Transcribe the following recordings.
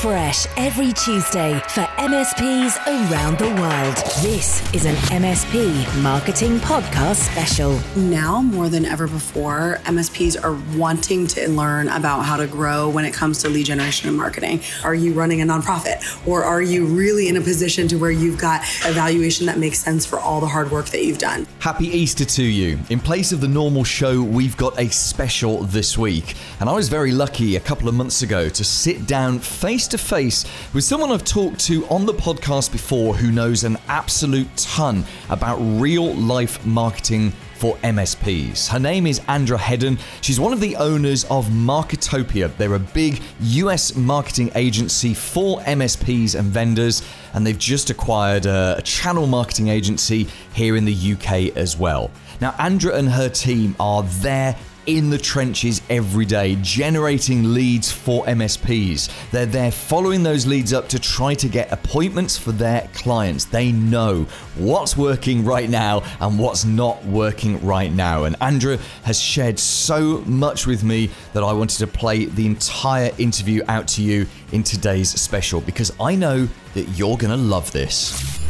fresh every Tuesday for MSPs around the world. This is an MSP Marketing Podcast special. Now, more than ever before, MSPs are wanting to learn about how to grow when it comes to lead generation and marketing. Are you running a nonprofit or are you really in a position to where you've got a valuation that makes sense for all the hard work that you've done? Happy Easter to you. In place of the normal show, we've got a special this week. And I was very lucky a couple of months ago to sit down face to face with someone I've talked to on the podcast before who knows an absolute ton about real life marketing for MSPs. Her name is Andra Hedden. She's one of the owners of Marketopia. They're a big US marketing agency for MSPs and vendors, and they've just acquired a, a channel marketing agency here in the UK as well. Now, Andra and her team are there in the trenches every day, generating leads for MSPs. They're there following those leads up to try to get appointments for their clients. They know what's working right now and what's not working right now. And Andra has shared so much with me that I wanted to play the entire interview out to you in today's special because I know that you're going to love this.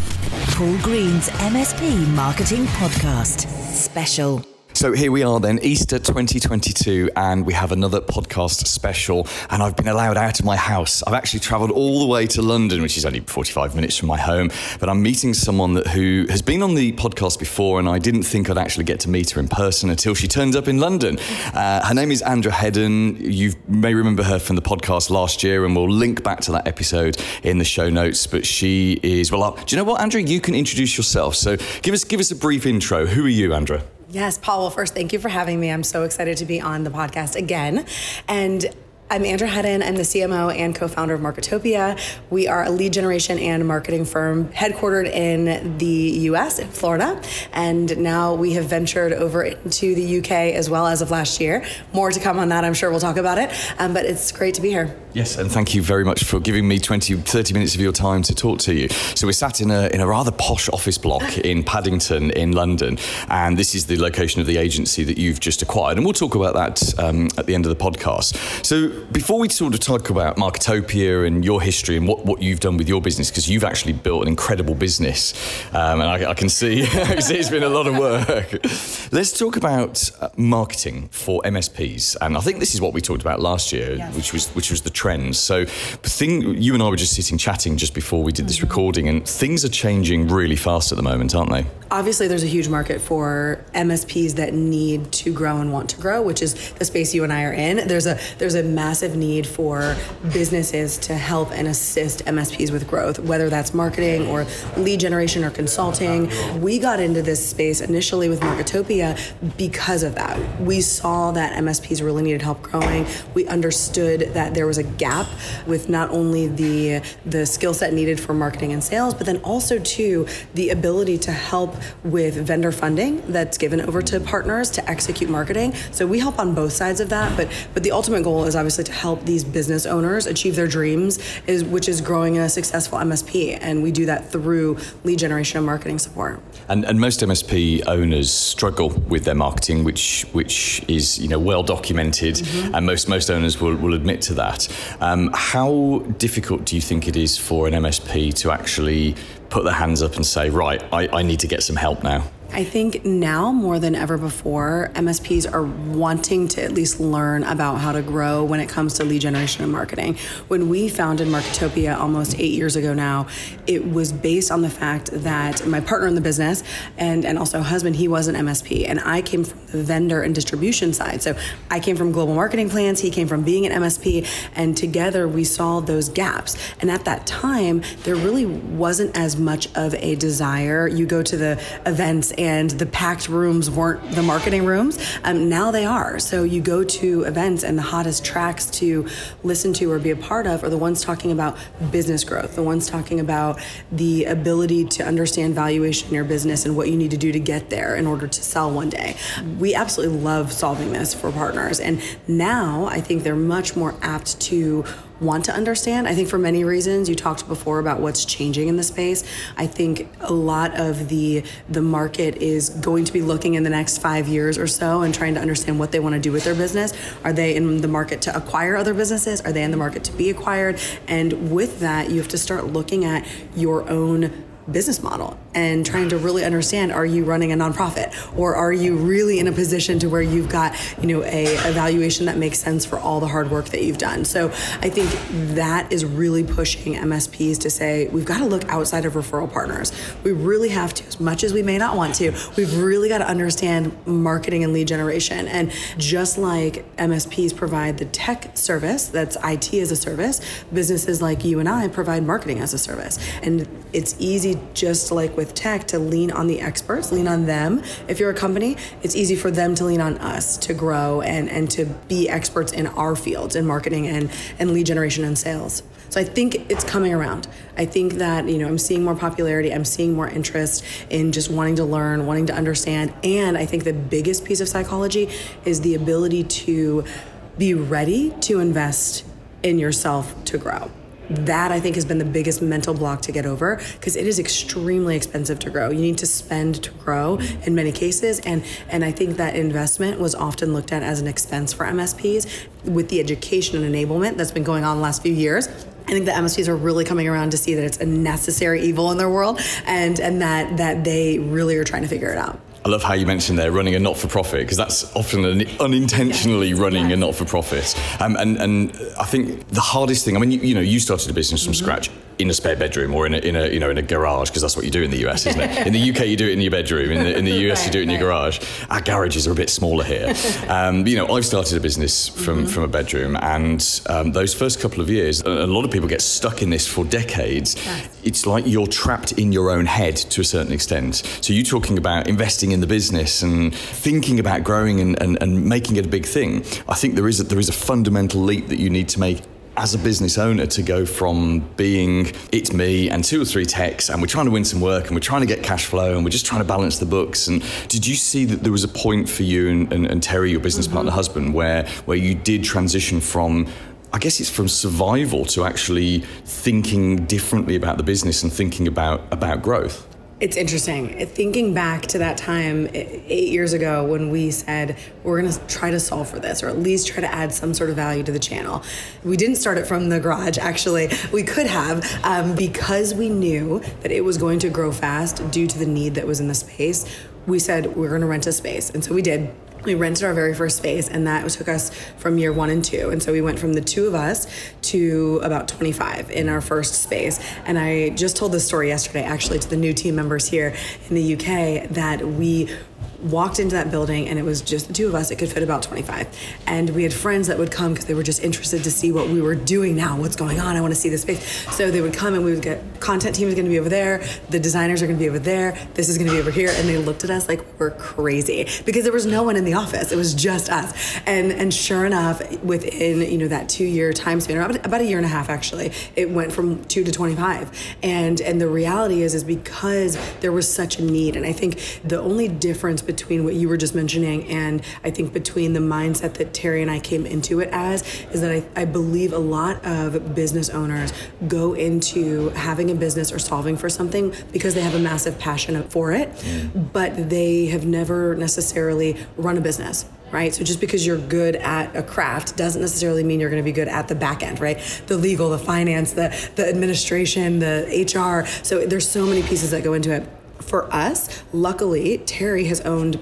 Paul Green's MSP Marketing Podcast special. So here we are then, Easter 2022, and we have another podcast special. And I've been allowed out of my house. I've actually travelled all the way to London, which is only 45 minutes from my home. But I'm meeting someone that, who has been on the podcast before, and I didn't think I'd actually get to meet her in person until she turned up in London. Uh, her name is Andra Hedden. You may remember her from the podcast last year, and we'll link back to that episode in the show notes. But she is well. Uh, do you know what, Andra? You can introduce yourself. So give us give us a brief intro. Who are you, Andra? Yes, Paul. Well, first, thank you for having me. I'm so excited to be on the podcast again. And I'm Andra Hedden. I'm the CMO and co founder of Marketopia. We are a lead generation and marketing firm headquartered in the US, in Florida. And now we have ventured over into the UK as well as of last year. More to come on that. I'm sure we'll talk about it. Um, but it's great to be here. Yes, and thank you very much for giving me 20, 30 minutes of your time to talk to you. So we're sat in a, in a rather posh office block in Paddington in London, and this is the location of the agency that you've just acquired. And we'll talk about that um, at the end of the podcast. So before we sort of talk about Marketopia and your history and what, what you've done with your business, because you've actually built an incredible business, um, and I, I, can see, it's been a lot of work. Let's talk about uh, marketing for MSPs, and I think this is what we talked about last year, yes. which was which was the trends. So, thing you and I were just sitting chatting just before we did this mm-hmm. recording, and things are changing really fast at the moment, aren't they? Obviously, there's a huge market for MSPs that need to grow and want to grow, which is the space you and I are in. There's a there's a massive need for businesses to help and assist MSPs with growth, whether that's marketing or lead generation or consulting. We got into this space initially with Marketopia because of that. We saw that MSPs really needed help growing. We understood that there was a gap with not only the the skill set needed for marketing and sales, but then also too the ability to help with vendor funding that's given over to partners to execute marketing. So we help on both sides of that, but but the ultimate goal is obviously to help these business owners achieve their dreams, is which is growing a successful MSP, and we do that through lead generation and marketing support. And, and most MSP owners struggle with their marketing, which which is you know well documented, mm-hmm. and most most owners will, will admit to that. Um, how difficult do you think it is for an MSP to actually put their hands up and say, right, I, I need to get some help now? I think now more than ever before, MSPs are wanting to at least learn about how to grow when it comes to lead generation and marketing. When we founded Marketopia almost eight years ago now, it was based on the fact that my partner in the business and, and also husband, he was an MSP, and I came from the vendor and distribution side. So I came from global marketing plans, he came from being an MSP, and together we solved those gaps. And at that time, there really wasn't as much of a desire. You go to the events and the packed rooms weren't the marketing rooms. Um, now they are. So you go to events, and the hottest tracks to listen to or be a part of are the ones talking about business growth, the ones talking about the ability to understand valuation in your business and what you need to do to get there in order to sell one day. We absolutely love solving this for partners. And now I think they're much more apt to want to understand. I think for many reasons, you talked before about what's changing in the space. I think a lot of the the market is going to be looking in the next five years or so and trying to understand what they want to do with their business. Are they in the market to acquire other businesses? Are they in the market to be acquired? And with that, you have to start looking at your own business model and trying to really understand are you running a nonprofit? Or are you really in a position to where you've got you know a evaluation that makes sense for all the hard work that you've done? So i think that is really pushing msps to say we've got to look outside of referral partners. We really have to as much as we may not want to we've really got to understand marketing and lead generation. And just like msps provide the tech service that's it as a service businesses like you and i provide marketing as a service. And it's easy just like with tech to lean on the experts, lean on them. If you're a company, it's easy for them to lean on us to grow and, and to be experts in our fields in marketing and, and lead generation and sales. So I think it's coming around. I think that, you know, I'm seeing more popularity, I'm seeing more interest in just wanting to learn, wanting to understand. And I think the biggest piece of psychology is the ability to be ready to invest in yourself to grow that I think has been the biggest mental block to get over because it is extremely expensive to grow. You need to spend to grow in many cases, and and I think that investment was often looked at as an expense for MSPs. With the education and enablement that's been going on the last few years, I think the MSPs are really coming around to see that it's a necessary evil in their world, and and that that they really are trying to figure it out. I love how you mentioned there running a not for profit because that's often an unintentionally running a not for profit. Um, and, and I think the hardest thing, I mean, you, you know, you started a business from mm-hmm. scratch in a spare bedroom or in a, in a you know in a garage because that's what you do in the US, isn't it? In the UK, you do it in your bedroom. In the, in the US, right, you do it in right. your garage. Our garages are a bit smaller here. Um, you know, I've started a business from mm-hmm. from a bedroom, and um, those first couple of years, a, lot of people get stuck in this for decades. It's like you're trapped in your own head to a certain extent. So you're talking about investing in the business and thinking about growing and, and, and making it a big thing. I think there is a, there is a fundamental leap that you need to make as a business owner to go from being it's me and two or three techs and we're trying to win some work and we're trying to get cash flow and we're just trying to balance the books and did you see that there was a point for you and, and, and terry your business mm-hmm. partner husband where where you did transition from I guess it's from survival to actually thinking differently about the business and thinking about about growth. It's interesting. Thinking back to that time eight years ago when we said we're going to try to solve for this or at least try to add some sort of value to the channel. We didn't start it from the garage, actually. We could have um, because we knew that it was going to grow fast due to the need that was in the space. We said we're going to rent a space. And so we did we rented our very first space and that took us from year one and two. And so we went from the two of us to about 25 in our first space. And i just told this story yesterday actually to the new team members here in the uk that we walked into that building and it was just the two of us. It could fit about 25. And we had friends that would come because they were just interested to see what we were doing now, what's going on. I want to see the space. So they would come and we would get content team is going to be over there, the designers are going to be over there, this is going to be over here. And they looked at us like we're crazy because there was no one in the office. It was just us. And and sure enough, within you know that two year time span, or about a year and a half actually, it went from two to 25. And and the reality is is because there was such a need. And I think the only difference between what you were just mentioning and I think between the mindset that Terry and I came into it as is that I, I believe a lot of business owners go into having a business or solving for something because they have a massive passion for it, mm. but they have never necessarily run a business right? So just because you're good at a craft doesn't necessarily mean you're going to be good at the back end, right? The legal, the finance, the the administration, the HR. So there's so many pieces that go into it for us, luckily, Terry has owned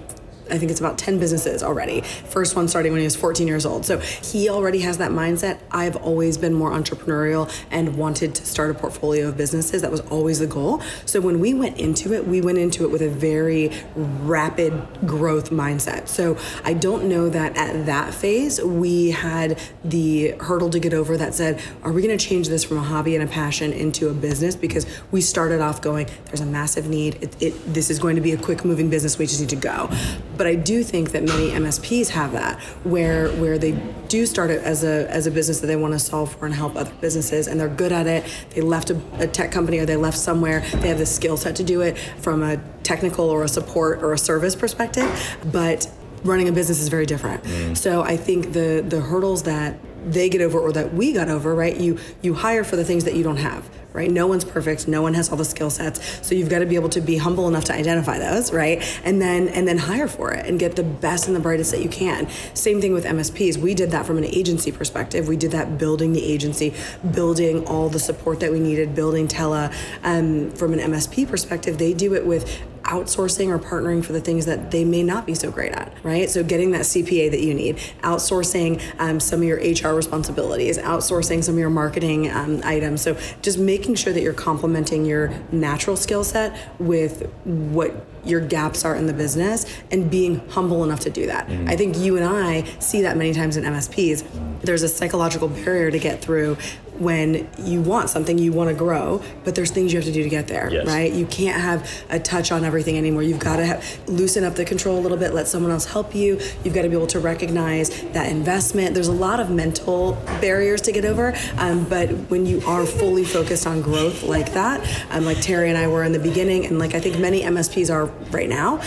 I think it's about 10 businesses already. First one starting when he was 14 years old. So he already has that mindset. I've always been more entrepreneurial and wanted to start a portfolio of businesses. That was always the goal. So when we went into it, we went into it with a very rapid growth mindset. So I don't know that at that phase we had the hurdle to get over that said, are we going to change this from a hobby and a passion into a business? Because we started off going, there's a massive need. It, it, this is going to be a quick moving business. We just need to go. But I do think that many MSPs have that, where where they do start it as a as a business that they want to solve for and help other businesses, and they're good at it. They left a, a tech company or they left somewhere. They have the skill set to do it from a technical or a support or a service perspective, but running a business is very different. Mm. So I think the the hurdles that they get over or that we got over, right? You you hire for the things that you don't have, right? No one's perfect. No one has all the skill sets. So you've got to be able to be humble enough to identify those, right? And then and then hire for it and get the best and the brightest that you can. Same thing with MSPs. We did that from an agency perspective. We did that building the agency, building all the support that we needed, building Tela. Um, from an MSP perspective, they do it with outsourcing or partnering for the things that they may not be so great at, right? So getting that CPA that you need, outsourcing um, some of your HR responsibilities, outsourcing some of your marketing um, items. So just making sure that you're complementing your natural skill set with what your gaps are in the business and being humble enough to do that. Mm. I think you and I see that many times in MSPs. There's a psychological barrier to get through when you want something, you want to grow, but there's things you have to do to get there, yes. right? You can't have a touch on everything anymore. You've got to have, loosen up the control a little bit, let someone else help you. You've got to be able to recognize that investment. There's a lot of mental barriers to get over, um, but when you are fully focused on growth like that, um, like Terry and I were in the beginning, and like I think many MSPs are right now,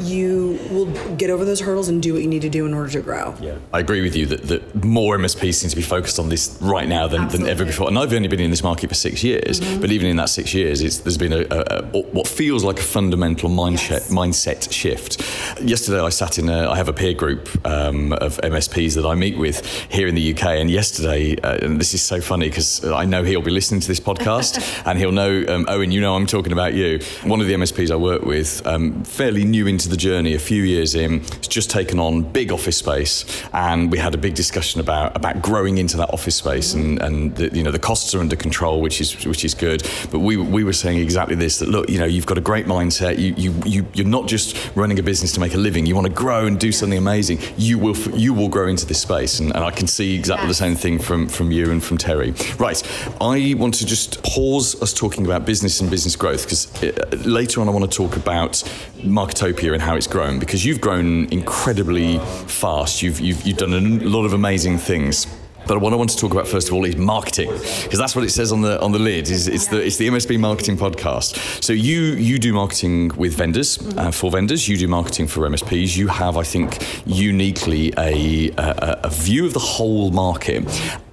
you will get over those hurdles and do what you need to do in order to grow. Yeah, I agree with you that, that more MSPs seem to be focused on this right now than, than ever before. And I've only been in this market for six years, mm-hmm. but even in that six years, there's been a, a, a, what feels like a fundamental mindset yes. mindset shift. Yesterday, I sat in a, I have a peer group um, of MSPs that I meet with here in the UK, and yesterday, uh, and this is so funny because I know he'll be listening to this podcast, and he'll know um, Owen. You know, I'm talking about you. One of the MSPs I work with, um, fairly new into the journey, a few years in, It's just taken on big office space, and we had a big discussion about about growing into that office space, and and the, you know the costs are under control, which is which is good. But we we were saying exactly this that look, you know, you've got a great mindset. You you you you're not just running a business to make a living. You want to grow and do something amazing. You will you will grow into this space, and, and I can see exactly yes. the same thing from from you and from Terry. Right, I want to just pause us talking about business and business growth because uh, later on I want to talk about Marketopia and how it's grown because you've grown incredibly fast. You've, you've, you've done a lot of amazing things. But what I want to talk about first of all is marketing, because that's what it says on the on the lid. Is it's the it's the MSP marketing podcast. So you you do marketing with vendors uh, for vendors. You do marketing for MSPs. You have, I think, uniquely a, a, a view of the whole market,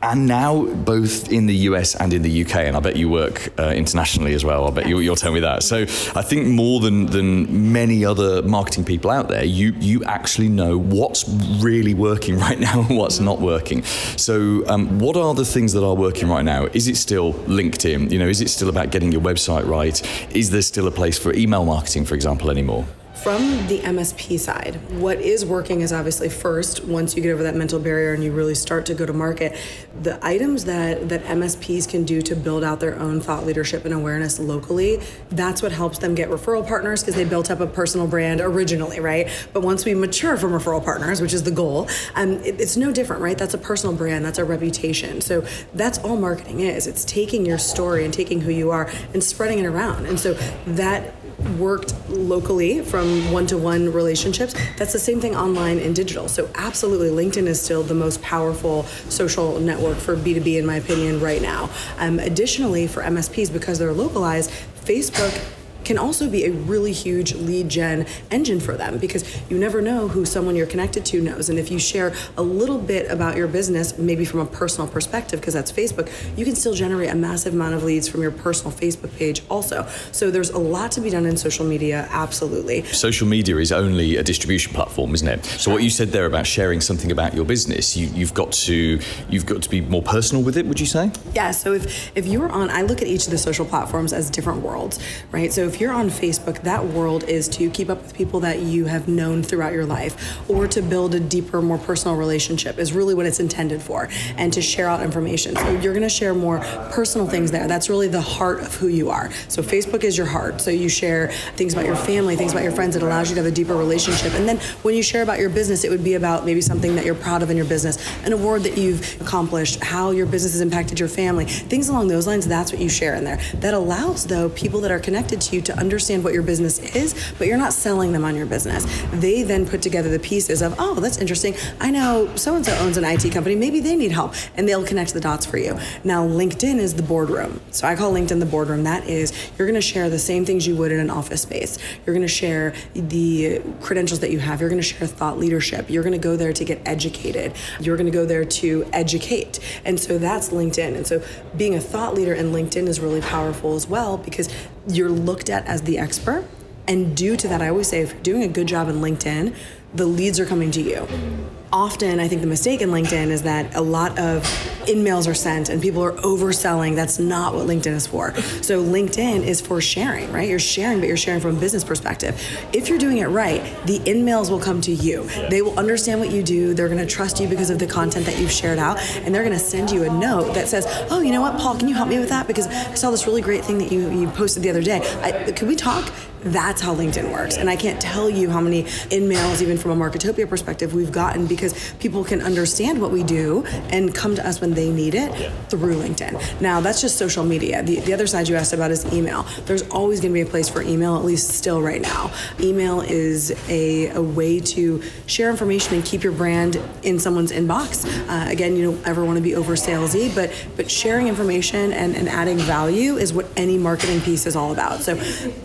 and now both in the US and in the UK. And I bet you work uh, internationally as well. I bet you, will tell me that. So I think more than than many other marketing people out there, you you actually know what's really working right now and what's not working. So um, what are the things that are working right now? Is it still LinkedIn? You know, is it still about getting your website right? Is there still a place for email marketing, for example, anymore? From the MSP side, what is working is obviously first, once you get over that mental barrier and you really start to go to market, the items that, that MSPs can do to build out their own thought leadership and awareness locally, that's what helps them get referral partners because they built up a personal brand originally, right? But once we mature from referral partners, which is the goal, um, it, it's no different, right? That's a personal brand, that's a reputation. So that's all marketing is. It's taking your story and taking who you are and spreading it around. And so that worked locally from one to one relationships. That's the same thing online and digital. So, absolutely, LinkedIn is still the most powerful social network for B2B, in my opinion, right now. Um, additionally, for MSPs, because they're localized, Facebook can also be a really huge lead gen engine for them because you never know who someone you're connected to knows. And if you share a little bit about your business, maybe from a personal perspective, because that's Facebook, you can still generate a massive amount of leads from your personal Facebook page also. So there's a lot to be done in social media, absolutely. Social media is only a distribution platform, isn't it? So what you said there about sharing something about your business, you, you've got to you've got to be more personal with it, would you say? Yeah. So if if you're on, I look at each of the social platforms as different worlds, right? So if if you're on Facebook, that world is to keep up with people that you have known throughout your life or to build a deeper, more personal relationship, is really what it's intended for, and to share out information. So you're going to share more personal things there. That's really the heart of who you are. So Facebook is your heart. So you share things about your family, things about your friends. It allows you to have a deeper relationship. And then when you share about your business, it would be about maybe something that you're proud of in your business, an award that you've accomplished, how your business has impacted your family, things along those lines. That's what you share in there. That allows, though, people that are connected to you to understand what your business is, but you're not selling them on your business. They then put together the pieces of, oh, that's interesting. I know so and so owns an IT company. Maybe they need help, and they'll connect the dots for you. Now, LinkedIn is the boardroom. So I call LinkedIn the boardroom. That is, you're going to share the same things you would in an office space. You're going to share the credentials that you have. You're going to share thought leadership. You're going to go there to get educated. You're going to go there to educate. And so that's LinkedIn. And so being a thought leader in LinkedIn is really powerful as well because you're looked at as the expert. And due to that, I always say if you're doing a good job in LinkedIn, the leads are coming to you often I think the mistake in LinkedIn is that a lot of in-mails are sent and people are overselling. That's not what LinkedIn is for. So LinkedIn is for sharing, right? You're sharing, but you're sharing from a business perspective. If you're doing it right, the in-mails will come to you. They will understand what you do. They're going to trust you because of the content that you've shared out, and they're going to send you a note that says, "Oh, you know what, Paul? Can you help me with that? Because I saw this really great thing that you you posted the other day. I, could we talk?" That's how LinkedIn works. And I can't tell you how many in-mails, even from a Marketopia perspective, we've gotten because people can understand what we do and come to us when they need it yeah. through LinkedIn. Now, that's just social media. The, the other side you asked about is email. There's always going to be a place for email, at least still right now. Email is a, a way to share information and keep your brand in someone's inbox. Uh, again, you don't ever want to be over salesy, but but sharing information and, and adding value is what any marketing piece is all about. So,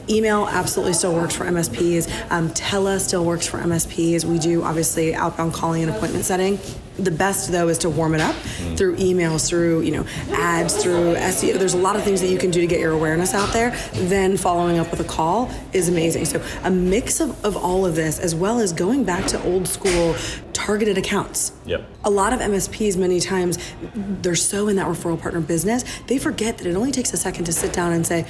email absolutely still works for MSPs. Um, Tele still works for MSPs. We do obviously outbound calling and appointment setting. The best though is to warm it up mm. through emails, through you know ads, through SEO. There's a lot of things that you can do to get your awareness out there. Then following up with a call is amazing. So a mix of, of all of this, as well as going back to old school targeted accounts. Yep. A lot of MSPs many times they're so in that referral partner business, they forget that it only takes a second to sit down and say,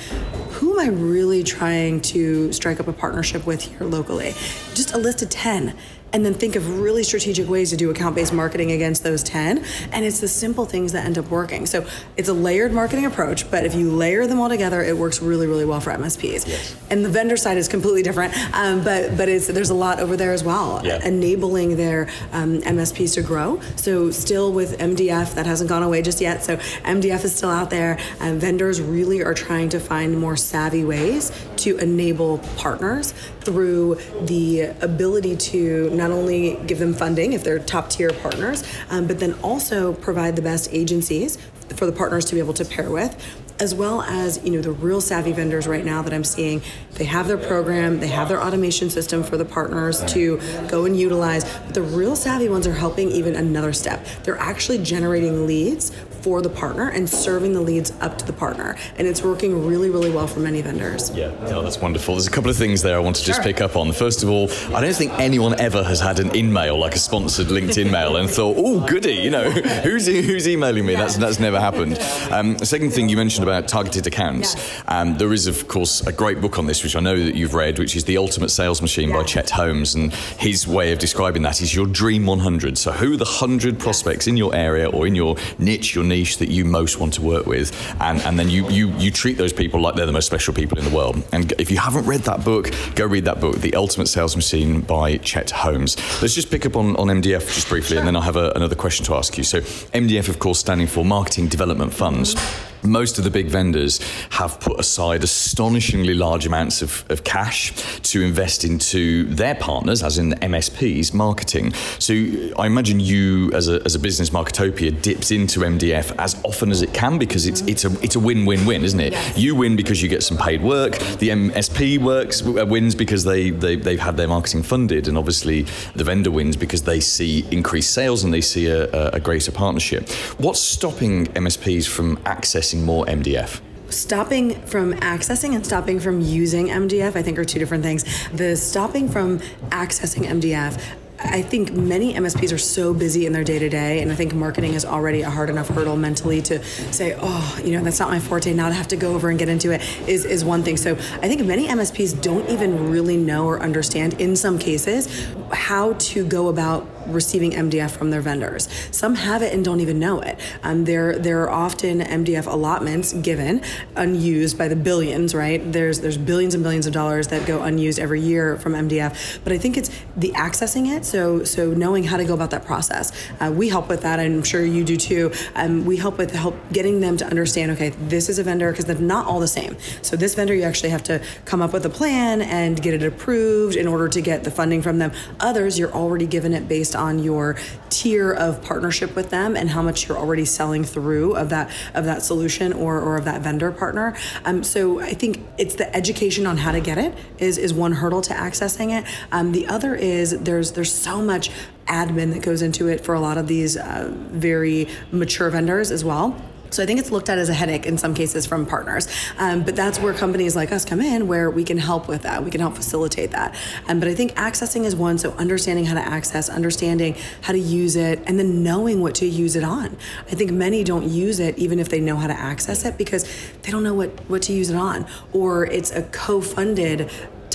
who am I really trying to strike up a partnership with here locally? Just a list of 10 and then think of really strategic ways to do account based marketing against those 10. And it's the simple things that end up working. So it's a layered marketing approach, but if you layer them all together, it works really, really well for MSPs. Yes. And the vendor side is completely different, um, but but it's, there's a lot over there as well, yeah. enabling their um, MSPs to grow. So still with MDF, that hasn't gone away just yet. So MDF is still out there. Um, vendors really are trying to find more savvy ways to enable partners through the ability to not only give them funding if they're top tier partners, um, but then also provide the best agencies for the partners to be able to pair with as well as you know the real savvy vendors right now that I'm seeing. They have their program, they have their automation system for the partners to go and utilize. But the real savvy ones are helping even another step. They're actually generating leads for the partner and serving the leads up to the partner. And it's working really, really well for many vendors. Yeah, oh, that's wonderful. There's a couple of things there I want to just sure. pick up on. First of all, I don't think anyone ever has had an in-mail, like a sponsored LinkedIn mail, and thought, oh, goody, you know, who's, who's emailing me? That's, that's never happened. Um, the second thing you mentioned about targeted accounts, um, there is, of course, a great book on this, which I know that you've read, which is The Ultimate Sales Machine by Chet Holmes. And his way of describing that is your dream 100. So who are the 100 prospects in your area or in your niche, your niche that you most want to work with, and, and then you, you, you treat those people like they're the most special people in the world. And if you haven't read that book, go read that book, The Ultimate Sales Machine by Chet Holmes. Let's just pick up on, on MDF just briefly, sure. and then I'll have a, another question to ask you. So, MDF, of course, standing for Marketing Development Funds most of the big vendors have put aside astonishingly large amounts of, of cash to invest into their partners, as in the MSPs, marketing. So I imagine you, as a, as a business Marketopia, dips into MDF as often as it can because it's it's a it's a win win win, isn't it? Yes. You win because you get some paid work. The MSP works uh, wins because they, they they've had their marketing funded, and obviously the vendor wins because they see increased sales and they see a, a greater partnership. What's stopping MSPs from accessing more MDF? Stopping from accessing and stopping from using MDF, I think, are two different things. The stopping from accessing MDF, I think many MSPs are so busy in their day to day, and I think marketing is already a hard enough hurdle mentally to say, oh, you know, that's not my forte. Now to have to go over and get into it is is one thing. So I think many MSPs don't even really know or understand, in some cases, how to go about receiving MDF from their vendors. Some have it and don't even know it. Um, there, there are often MDF allotments given unused by the billions, right? There's there's billions and billions of dollars that go unused every year from MDF. But I think it's the accessing it. So so knowing how to go about that process. Uh, we help with that. And I'm sure you do too. Um, we help with help getting them to understand. Okay, this is a vendor because they're not all the same. So this vendor, you actually have to come up with a plan and get it approved in order to get the funding from them. Others, you're already given it based on your tier of partnership with them and how much you're already selling through of that of that solution or, or of that vendor partner. Um, so I think it's the education on how to get it is is one hurdle to accessing it. Um, the other is there's there's so much admin that goes into it for a lot of these uh, very mature vendors as well. So I think it's looked at as a headache in some cases from partners. Um, but that's where companies like us come in, where we can help with that. We can help facilitate that. Um, but I think accessing is one. So understanding how to access, understanding how to use it, and then knowing what to use it on. I think many don't use it even if they know how to access it because they don't know what, what to use it on. Or it's a co-funded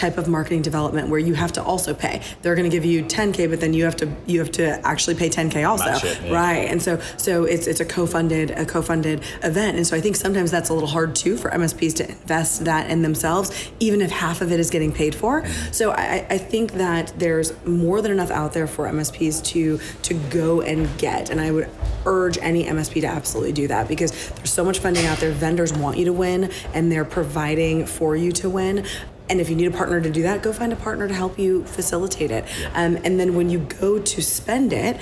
type of marketing development where you have to also pay. They're going to give you 10k, but then you have to you have to actually pay 10k also, it, yeah. right? And so so it's it's a co-funded a co-funded event, and so I think sometimes that's a little hard too for MSPs to invest that in themselves, even if half of it is getting paid for. Mm. So I, I think that there's more than enough out there for MSPs to to go and get, and I would urge any MSP to absolutely do that because there's so much funding out there. Vendors want you to win, and they're providing for you to win. And if you need a partner to do that, go find a partner to help you facilitate it. Um, and then when you go to spend it,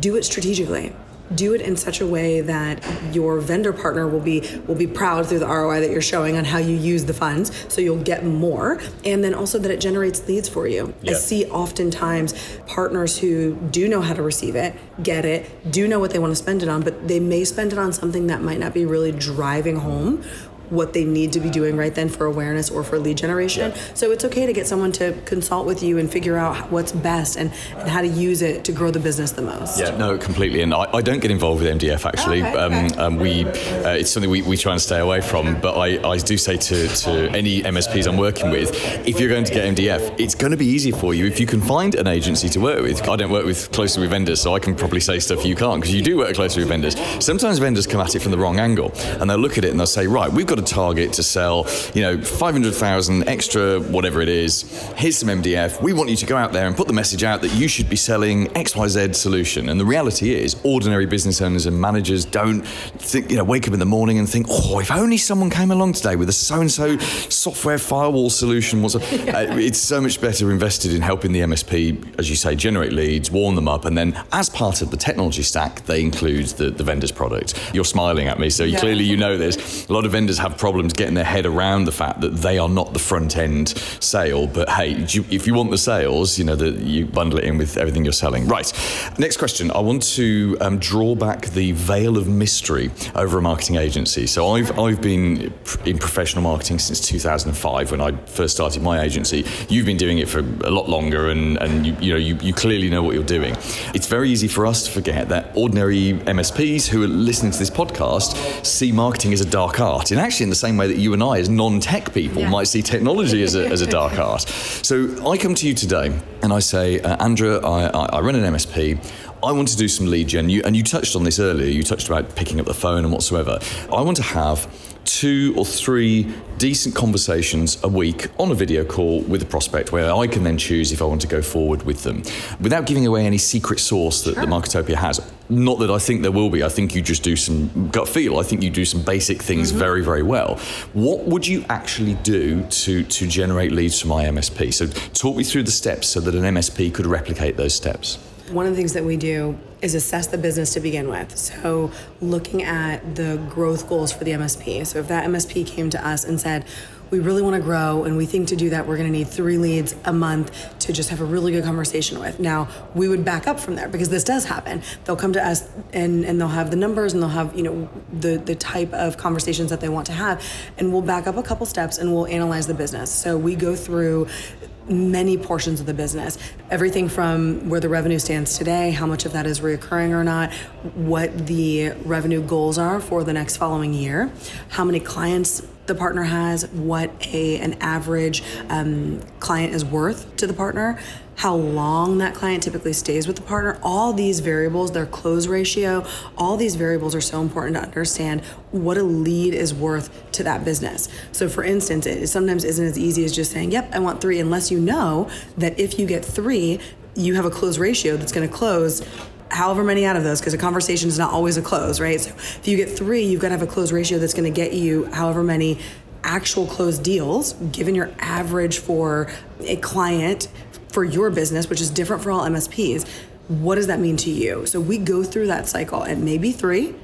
do it strategically. Do it in such a way that your vendor partner will be will be proud through the ROI that you're showing on how you use the funds, so you'll get more, and then also that it generates leads for you. I see oftentimes partners who do know how to receive it, get it, do know what they want to spend it on, but they may spend it on something that might not be really driving home what they need to be doing right then for awareness or for lead generation. So it's okay to get someone to consult with you and figure out what's best and, and how to use it to grow the business the most. Yeah, no, completely. And I, I don't get involved with MDF actually. Okay, um, okay. um, we, uh, it's something we, we try and stay away from. But I, I do say to, to any MSPs I'm working with, if you're going to get MDF, it's going to be easier for you if you can find an agency to work with. I don't work with closely with vendors, so I can probably say stuff you can't because you do work closely with vendors. Sometimes vendors come at it from the wrong angle and they'll look at it and they'll say, right, we've got a target to sell, you know, 500,000 extra, whatever it is. Here's some MDF. We want you to go out there and put the message out that you should be selling XYZ solution. And the reality is, ordinary business owners and managers don't think, you know, wake up in the morning and think, oh, if only someone came along today with a so and so software firewall solution. Was uh, it's so much better invested in helping the MSP, as you say, generate leads, warm them up, and then as part of the technology stack, they include the, the vendor's product. You're smiling at me, so Yeah. clearly you know this. A lot of vendors have problems getting their head around the fact that they are not the front end sale. But hey, you- if you want the sales, you know that you bundle it in with everything you're selling. Right. Next question. I want to um, draw back the veil of mystery over a marketing agency. So I've I've been in professional marketing since 2005 when I first started my agency. You've been doing it for a lot longer, and and you you know you, you clearly know what you're doing. It's very easy for us to forget that ordinary MSPs who are listening to this podcast see marketing as a dark art, and actually in the same way that you and I, as non-tech people, Yeah. might see technology as a, as a dark art. So I come to you today and I say, uh, Andrea, I, I, I run an MSP. I want to do some lead gen. You, and you touched on this earlier. You touched about picking up the phone and whatsoever. I want to have two or three decent conversations a week on a video call with a prospect where I can then choose if I want to go forward with them without giving away any secret sauce that, that Marketopia has. Not that I think there will be. I think you just do some gut feel. I think you do some basic things mm-hmm. very, very well. What would you actually do to, to generate leads for my MSP? So talk me through the steps so that an MSP could replicate those steps. One of the things that we do is assess the business to begin with. So, looking at the growth goals for the MSP. So, if that MSP came to us and said, we really want to grow, and we think to do that, we're going to need three leads a month to just have a really good conversation with. Now, we would back up from there because this does happen. They'll come to us and, and they'll have the numbers and they'll have, you know, the, the type of conversations that they want to have. And we'll back up a couple steps and we'll analyze the business. So, we go through many portions of the business. Everything from where the revenue stands today, how much of that is reoccurring or not, what the revenue goals are for the next following year, how many clients the partner has, what a an average um, client is worth to the partner. How long that client typically stays with the partner, all these variables, their close ratio, all these variables are so important to understand what a lead is worth to that business. So, for instance, it sometimes isn't as easy as just saying, Yep, I want three, unless you know that if you get three, you have a close ratio that's going to close however many out of those because a conversation is not always a close right so if you get three you've got to have a close ratio that's going to get you however many actual closed deals given your average for a client for your business, which is different for all MSPs, what does that mean to you? So we go through that cycle and maybe three,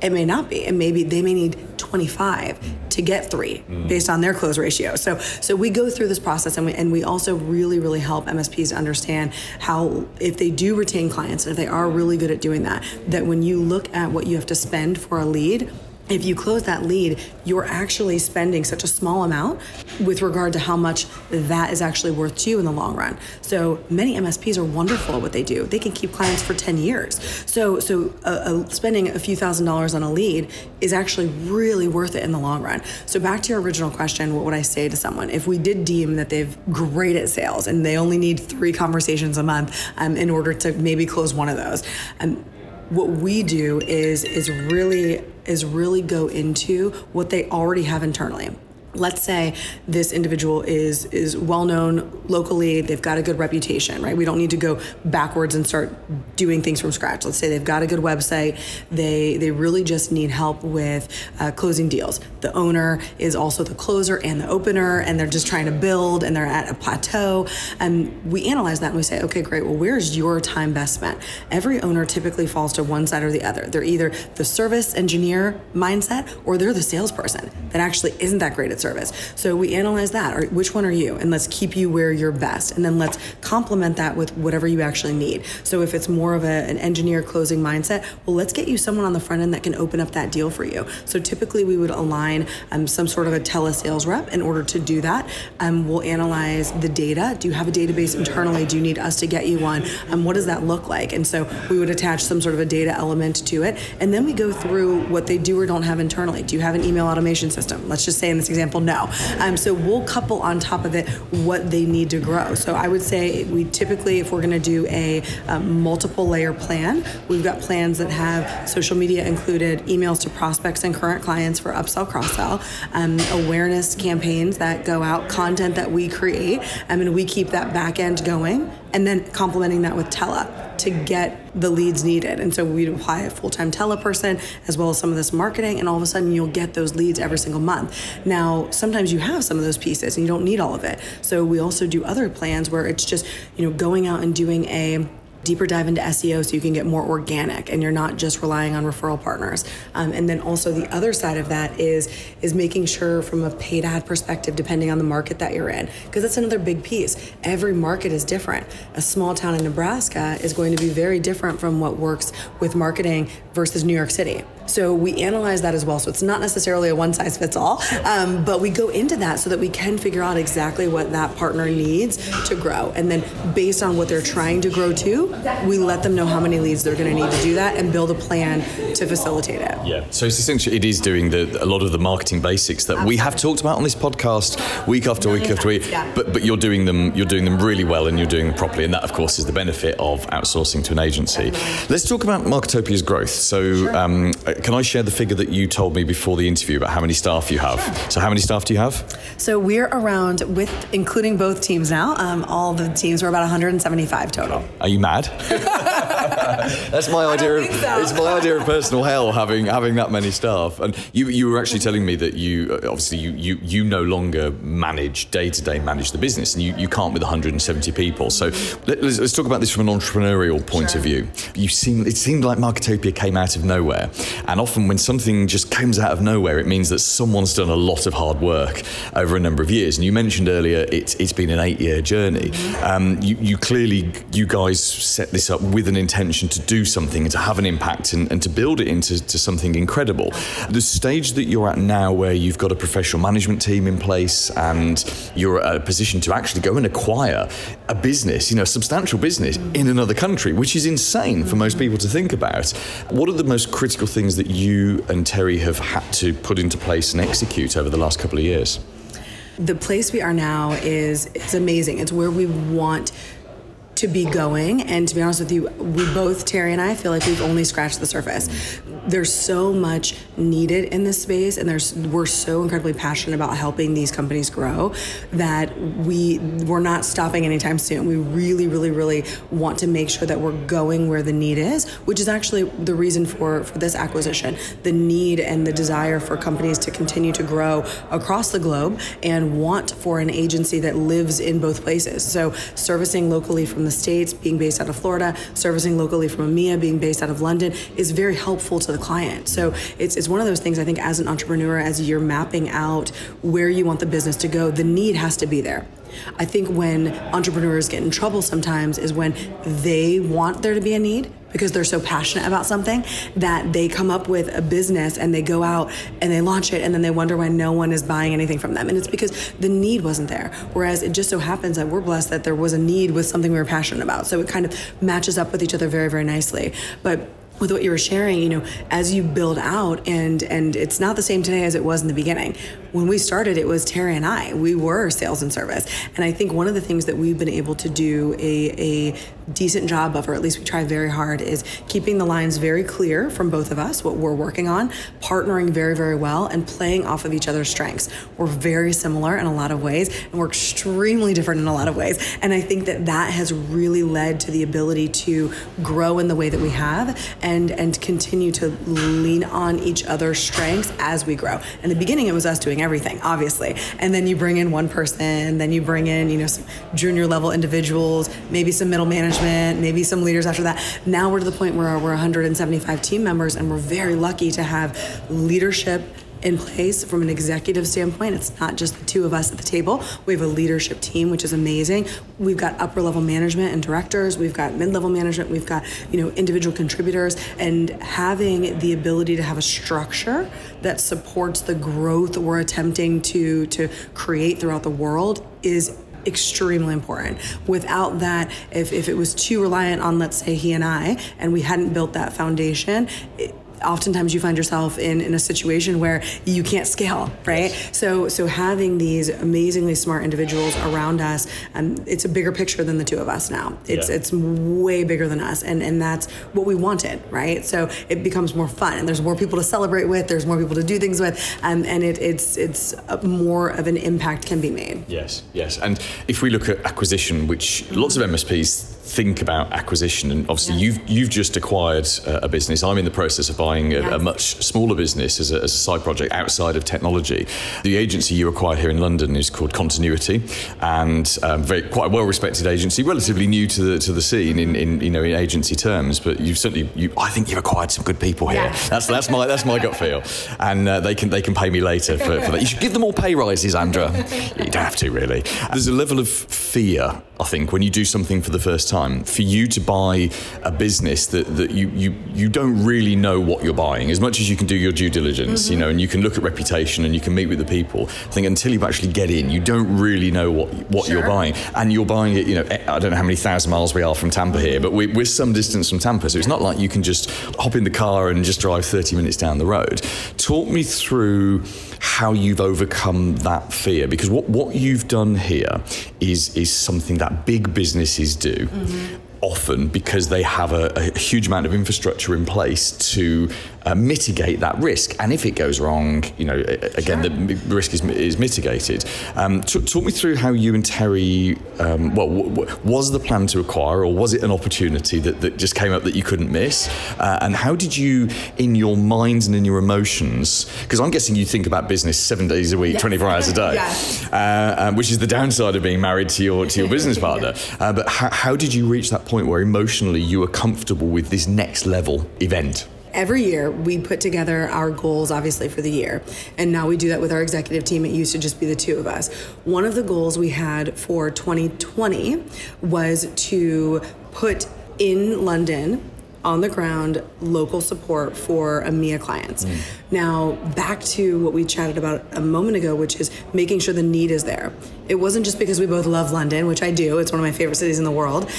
it may not be. And maybe they may need 25 to get three mm. based on their close ratio. So so we go through this process and we and we also really, really help MSPs understand how if they do retain clients and if they are really good at doing that, that when you look at what you have to spend for a lead, if you close that lead, you're actually spending such a small amount with regard to how much that is actually worth to you in the long run. So many MSPs are wonderful at what they do. They can keep clients for 10 years. So so uh, uh, spending a few thousand dollars on a lead is actually really worth it in the long run. So back to your original question, what would I say to someone if we did deem that they've great at sales and they only need three conversations a month um, in order to maybe close one of those? Um, what we do is is really is really go into what they already have internally let's say this individual is is well known locally they've got a good reputation right? We don't need to go backwards and start doing things from scratch. Let's say they've got a good website. They they really just need help with uh, closing deals. The owner is also the closer and the opener and they're just trying to build and they're at a plateau. And we analyze that and we say okay great. Well where's your time best spent? Every owner typically falls to one side or the other. They're either the service engineer mindset or they're the salesperson. That actually isn't that great at service. So we analyze that, or which one are you? And let's keep you where you're best. And then let's complement that with whatever you actually need. So if it's more of a, an engineer closing mindset, well, let's get you someone on the front end that can open up that deal for you. So typically we would align um, some sort of a telesales rep in order to do that. Um, we'll analyze the data. Do you have a database internally? Do you need us to get you one? Um, what does that look like? And so we would attach some sort of a data element to it. And then we go through what they do or don't have internally. Do you have an email automation system? Let's just say in this example, no. Um, so we'll couple on top of it what they need to grow. So I would say we typically, if we're going to do a, a um, multiple layer plan, we've got plans that have social media included, emails to prospects and current clients for upsell, cross sell, um, awareness campaigns that go out, content that we create, I mean, we keep that back end going, and then complementing that with tele to get the leads needed. And so we'd apply a full time tele person as well as some of this marketing, and all of a sudden you'll get those leads every single month. Now, sometimes you have some of those pieces and you don't need all of it. So we also do other plans where it's just, you know, going out and doing a deeper dive into SEO so you can get more organic and you're not just relying on referral partners. Um, and then also the other side of that is is making sure from a paid ad perspective, depending on the market that you're in, because that's another big piece. Every market is different. A small town in Nebraska is going to be very different from what works with marketing versus New York City. So we analyze that as well. So it's not necessarily a one size fits all, um, but we go into that so that we can figure out exactly what that partner needs to grow. And then based on what they're trying to grow to, we let them know how many leads they're going to need to do that and build a plan to facilitate it. Yeah. So it's essentially, it is doing the, a lot of the marketing basics that Absolutely. we have talked about on this podcast week after week after week, yeah. but, but you're doing them, you're doing them really well and you're doing them properly. And that of course is the benefit of outsourcing to an agency. Let's talk about Marketopia's growth. So sure. um, can I share the figure that you told me before the interview about how many staff you have? Sure. So how many staff do you have? So we're around, with including both teams now, um, all the teams, we're about 175 total. Are you mad? That's my idea. Of, so. It's my idea of personal hell having having that many staff. And you you were actually telling me that you obviously you you, you no longer manage day to day manage the business, and you, you can't with 170 people. So let, us let's talk about this from an entrepreneurial point sure. of view. You seem it seemed like Marketopia came out of nowhere, and often when something just comes out of nowhere, it means that someone's done a lot of hard work over a number of years. And you mentioned earlier it's it's been an eight year journey. Um, you you clearly you guys set this up with an intention to do something and to have an impact and, and to build it into something incredible. The stage that you're at now, where you've got a professional management team in place and you're at a position to actually go and acquire a business, you know, a substantial business in another country, which is insane for most people to think about. What are the most critical things that you and Terry have had to put into place and execute over the last couple of years? The place we are now is it's amazing. It's where we want to be going. And to be honest with you, we both, Terry and I, feel like we've only scratched the surface. There's so much needed in this space, and there's we're so incredibly passionate about helping these companies grow that we we're not stopping anytime soon. We really, really, really want to make sure that we're going where the need is, which is actually the reason for for this acquisition. The need and the desire for companies to continue to grow across the globe and want for an agency that lives in both places. So servicing locally from the states, being based out of Florida, servicing locally from EMEA, being based out of London is very helpful to the client. So it's, it's one of those things I think as an entrepreneur, as you're mapping out where you want the business to go, the need has to be there. I think when entrepreneurs get in trouble sometimes is when they want there to be a need because they're so passionate about something that they come up with a business and they go out and they launch it and then they wonder why no one is buying anything from them. And it's because the need wasn't there. Whereas it just so happens that we're blessed that there was a need with something we were passionate about. So it kind of matches up with each other very, very nicely. But with what you were sharing, you know, as you build out and and it's not the same today as it was in the beginning. When we started, it was Terry and I. We were sales and service. And I think one of the things that we've been able to do a, a decent job of, or at least we try very hard, is keeping the lines very clear from both of us, what we're working on, partnering very, very well, and playing off of each other's strengths. We're very similar in a lot of ways, and we're extremely different in a lot of ways. And I think that that has really led to the ability to grow in the way that we have and and continue to lean on each other's strengths as we grow. In the beginning, it was us doing everything, obviously, and then you bring in one person, then you bring in you know some junior level individuals, maybe some middle management, maybe some leaders after that. Now we're to the point where we're 175 team members, and we're very lucky to have leadership in place from an executive standpoint. It's not just the two of us at the table. We have a leadership team, which is amazing. We've got upper level management and directors. We've got mid level management. We've got you know individual contributors, and having the ability to have a structure that supports the growth we're attempting to to create throughout the world is extremely important. Without that, if, if it was too reliant on, let's say, he and I, and we hadn't built that foundation, it, oftentimes you find yourself in, in a situation where you can't scale, right? So so having these amazingly smart individuals around us, um, it's a bigger picture than the two of us now. It's Yeah. it's way bigger than us, and and that's what we wanted, right? So it becomes more fun, and there's more people to celebrate with. There's more people to do things with, um, and it, it's it's more of an impact can be made. Yes, yes. And if we look at acquisition, which lots of MSPs think about acquisition, and obviously Yes. you've you've just acquired uh, a business. I'm in the process of buying a, a much smaller business as a, as a side project outside of technology. The agency you acquired here in London is called Continuity, and um, very quite a well-respected agency, relatively new to the to the scene in, in you know in agency terms. But you've certainly you, I think you've acquired some good people here. Yeah. That's that's my that's my gut feel, and uh, they can they can pay me later for, for that. You should give them all pay rises, Andra. you don't have to really. There's a level of fear, I think, when you do something for the first time, for you to buy a business that, that you, you you don't really know what you're buying. As much as you can do your due diligence, you mm-hmm. know, and you can look at reputation and you can meet with the people. I think until you actually get in, you don't really know what what you're buying, and you're buying it. You know, I don't know how many thousand miles we are from Tampa here, but we, we're some distance from Tampa, so it's not like you can just hop in the car and just drive 30 minutes down the road. Talk me through how you've overcome that fear, because what what you've done here is is something that big businesses do. Mm-hmm. Often because they have a, a huge amount of infrastructure in place to uh, mitigate that risk, and if it goes wrong, you know, again, the risk is, is mitigated. Um, t- talk me through how you and Terry, um, well, w- w- was the plan to acquire, or was it an opportunity that, that just came up that you couldn't miss? Uh, and how did you, in your minds and in your emotions, because I'm guessing you think about business seven days a week, 24 hours a day, Yes. uh, um, which is the downside of being married to your to your business partner. Uh, but how, how did you reach that point where emotionally you were comfortable with this next level event? Every year, we put together our goals, obviously, for the year. And now we do that with our executive team. It used to just be the two of us. One of the goals we had for 2020 was to put in London, on the ground, local support for EMEA clients. Mm. Now, back to what we chatted about a moment ago, which is making sure the need is there. It wasn't just because we both love London, which I do, it's one of my favorite cities in the world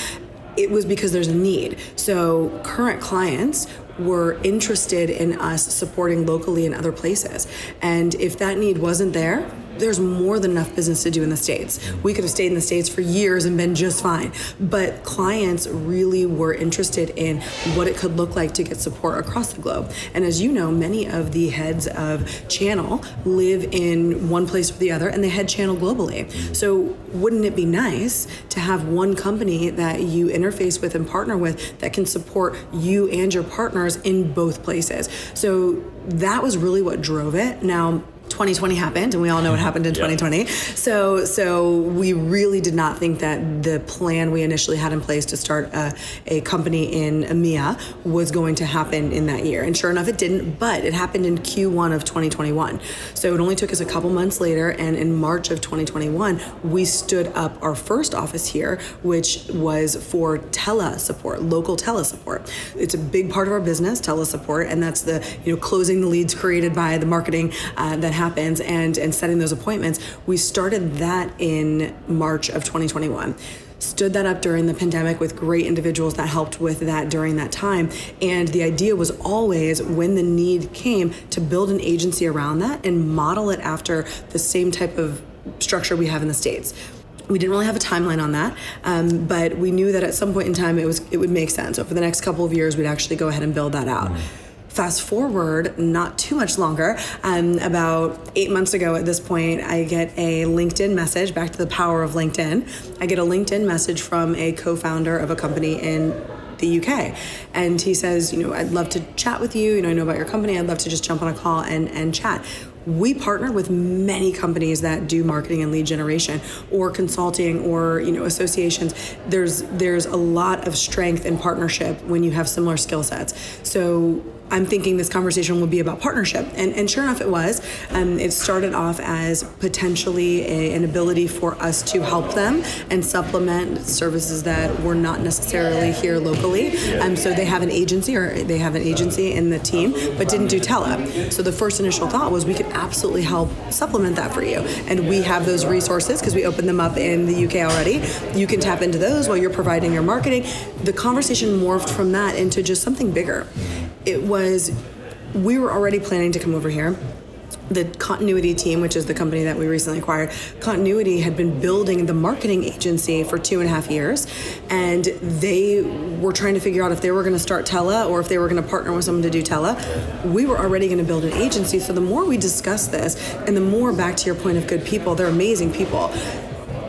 it was because there's a need. So current clients were interested in us supporting locally in other places. And if that need wasn't there, there's more than enough business to do in the States. We could have stayed in the States for years and been just fine. But clients really were interested in what it could look like to get support across the globe. And as you know, many of the heads of channel live in one place or the other and they head channel globally. So wouldn't it be nice to have one company that you interface with and partner with that can support you and your partners in both places? So that was really what drove it. Now, 2020 happened and we all know what happened in 2020 so so we really did not think that the plan we initially had in place to start a, a company in EMEA was going to happen in that year. And sure enough it didn't but it happened in Q1 of 2021 so it only took us a couple months later and in March of 2021 we stood up our first office here which was for tele support local tele support. It's a big part of our business tele support and that's the you know closing the leads created by the marketing uh, that happens and and setting those appointments we started that in march of 2021 stood that up during the pandemic with great individuals that helped with that during that time and the idea was always when the need came to build an agency around that and model it after the same type of structure we have in the states we didn't really have a timeline on that, um, but we knew that at some point in time it was it would make sense. So for the next couple of years, we'd actually go ahead and build that out. Fast forward not too much longer, um, about eight months ago at this point, I get a LinkedIn message, back to the power of LinkedIn. I get a LinkedIn message from a co founder of a company in the UK. And he says, you know, I'd love to chat with you. You know, I know about your company. I'd love to just jump on a call and, and chat. We partner with many companies that do marketing and lead generation or consulting or, you know, associations. There's there's a lot of strength in partnership when you have similar skill sets. So I'm thinking this conversation will be about partnership. And, and sure enough, it was. Um, it started off as potentially a, an ability for us to help them and supplement services that were not necessarily here locally. Um, so they have an agency or they have an agency in the team, but didn't do tele. So the first initial thought was we could absolutely help supplement that for you. And we have those resources because we opened them up in the UK already. You can tap into those while you're providing your marketing. The conversation morphed from that into just something bigger. It was, we were already planning to come over here. The continuity team which is the company that we recently acquired continuity had been building the marketing agency for two and a half years and they were trying to figure out if they were going to start tele or if they were going to partner with someone to do tele we were already going to build an agency so the more we discuss this and the more back to your point of good people they're amazing people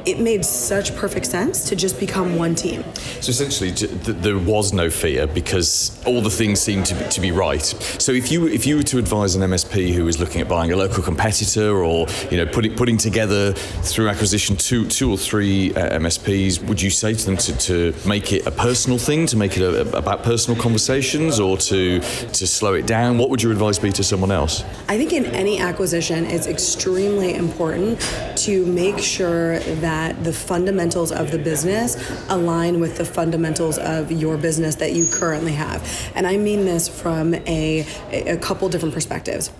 it made such perfect sense to just become one team. So essentially, there was no fear because all the things seemed to be, to be right. So if you if you were to advise an MSP who is looking at buying a local competitor or you know putting putting together through acquisition two two or three uh, MSPs, would you say to them to, to make it a personal thing, to make it a, about personal conversations, or to to slow it down? What would your advice be to someone else? I think in any acquisition, it's extremely important to make sure that that the fundamentals of the business align with the fundamentals of your business that you currently have. And I mean this from a, a couple different perspectives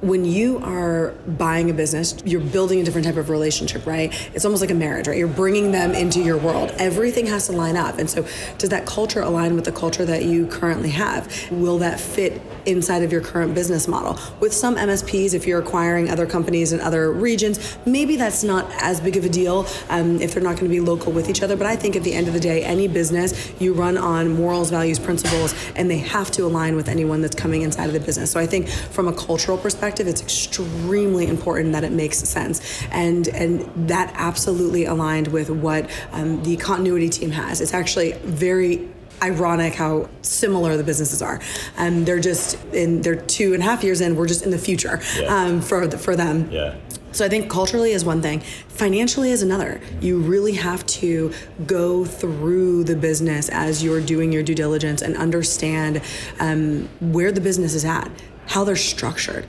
when you are buying a business, you're building a different type of relationship, right? It's almost like a marriage, right? You're bringing them into your world. Everything has to line up. And so, does that culture align with the culture that you currently have? Will that fit inside of your current business model? With some MSPs, if you're acquiring other companies in other regions, maybe that's not as big of a deal um, if they're not going to be local with each other. But I think at the end of the day, any business you run on morals, values, principles, and they have to align with anyone that's coming inside of the business. So I think from a cultural perspective, perspective, it's extremely important that it makes sense, and and that absolutely aligned with what um, the continuity team has. It's actually very ironic how similar the businesses are. Um, they're just in they're two and a half years in. We're just in the future yeah. um, for the, for them. Yeah. So I think culturally is one thing, financially is another. You really have to go through the business as you're doing your due diligence and understand um, where the business is at how they're structured.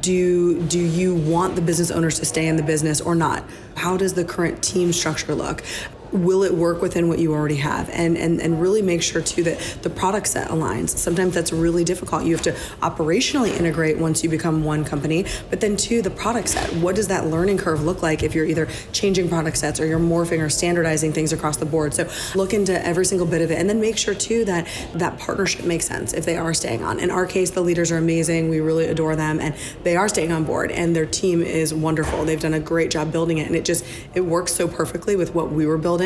Do do you want the business owners to stay in the business or not? How does the current team structure look? Will it work within what you already have? And, and, and really make sure too that the product set aligns. Sometimes that's really difficult. You have to operationally integrate once you become one company, but then two, the product set. What does that learning curve look like if you're either changing product sets or you're morphing or standardizing things across the board? So look into every single bit of it and then make sure too that that partnership makes sense if they are staying on. In our case, the leaders are amazing. We really adore them and they are staying on board and their team is wonderful. They've done a great job building it and it just, it works so perfectly with what we were building.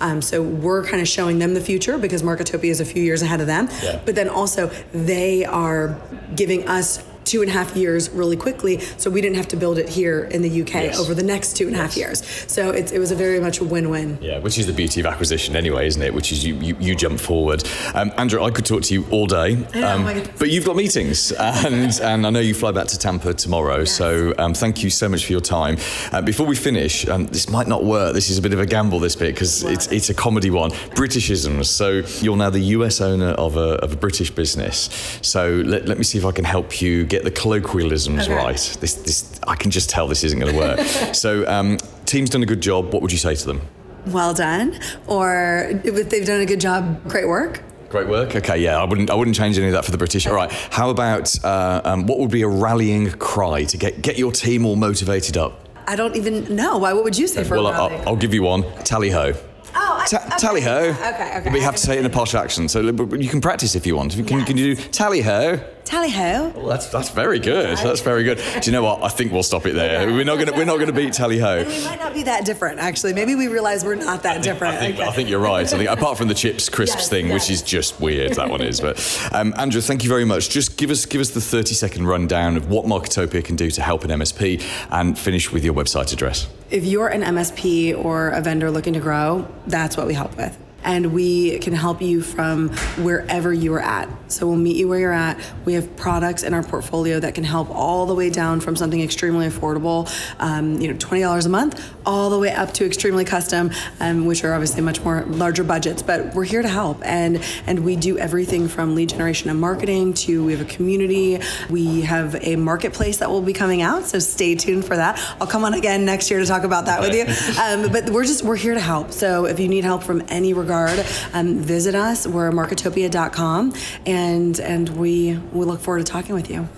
Um, so we're kind of showing them the future because Marketopia is a few years ahead of them. Yeah. But then also they are giving us two and a half years really quickly, so we didn't have to build it here in the UK yes. over the next two and a half yes. years. So it, it was a very much a win-win. Yeah, which is the beauty of acquisition anyway, isn't it? Which is you you, you jump forward. Um, Andra, I could talk to you all day, um, but you've got meetings, and and I know you fly back to Tampa tomorrow. Yes. So um, thank you so much for your time. Uh, before we finish, um, this might not work. This is a bit of a gamble, this bit, because it's it's a comedy one. Britishisms. So you're now the US owner of a of a British business. So let, let me see if I can help you get the colloquialisms okay. right. This, this, I can just tell this isn't going to work. so, um, team's done a good job. What would you say to them? Well done, or if they've done a good job, great work. Great work. Okay, yeah, I wouldn't, I wouldn't change any of that for the British. All right, how about uh, um, what would be a rallying cry to get get your team all motivated up? I don't even know. Why? What would you say for? Well, I'll, I'll give you one. Tally ho. Oh, Ta- okay. tally ho. Okay, okay. But you have to say it in a posh accent, so you can practice if you want. Can, yes. can you do tally ho? Tally ho. Well, that's that's very good. That's very good. Do you know what? I think we'll stop it there. We're not gonna we're not gonna beat tally ho. We might not be that different, actually. Maybe we realize we're not that I think, different. I think, okay. I think you're right. I think apart from the chips crisps yes, thing, yes. which is just weird, that one is. But um, Andra, thank you very much. Just give us give us the 30 second rundown of what Marketopia can do to help an MSP, and finish with your website address. If you're an MSP or a vendor looking to grow, that's what we help with and we can help you from wherever you are at. So we'll meet you where you're at. We have products in our portfolio that can help all the way down from something extremely affordable, um, you know, twenty dollars a month, all the way up to extremely custom, um, which are obviously much more larger budgets. But we're here to help, and and we do everything from lead generation and marketing to we have a community. We have a marketplace that will be coming out, so stay tuned for that. I'll come on again next year to talk about that with you. Um, but we're just we're here to help. So if you need help from any regard regard, um, visit us. We're marketopia.com, and and we we look forward to talking with you.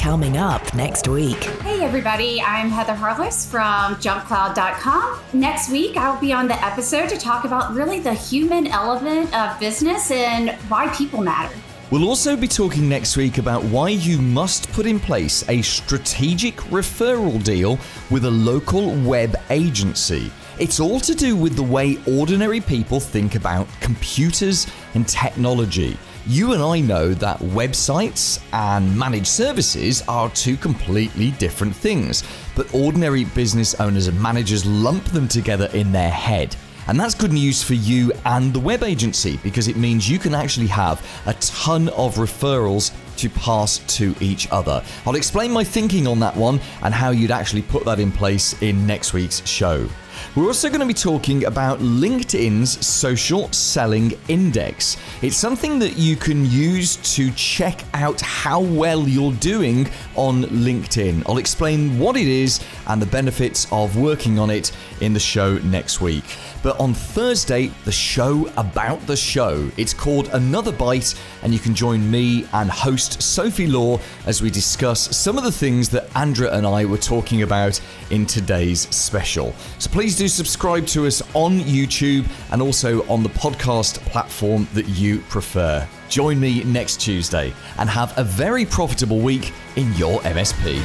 Coming up next week. Hey everybody, I'm Heather Harless from jumpcloud.com. Next week I'll be on the episode to talk about really the human element of business and why people matter. We'll also be talking next week about why you must put in place a strategic referral deal with a local web agency. It's all to do with the way ordinary people think about computers and technology. You and I know that websites and managed services are two completely different things, but ordinary business owners and managers lump them together in their head. And that's good news for you and the web agency because it means you can actually have a ton of referrals to pass to each other. I'll explain my thinking on that one and how you'd actually put that in place in next week's show. We're also going to be talking about LinkedIn's social selling index. It's something that you can use to check out how well you're doing on LinkedIn. I'll explain what it is and the benefits of working on it in the show next week. But on Thursday, the show about the show. It's called Another Bite, and you can join me and host Sophie Law as we discuss some of the things that Andra and I were talking about in today's special. So please do subscribe to us on YouTube and also on the podcast platform that you prefer. Join me next Tuesday and have a very profitable week in your MSP.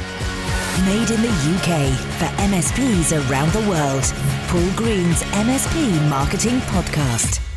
Made in the UK for MSPs around the world. Paul Green's MSP Marketing Podcast.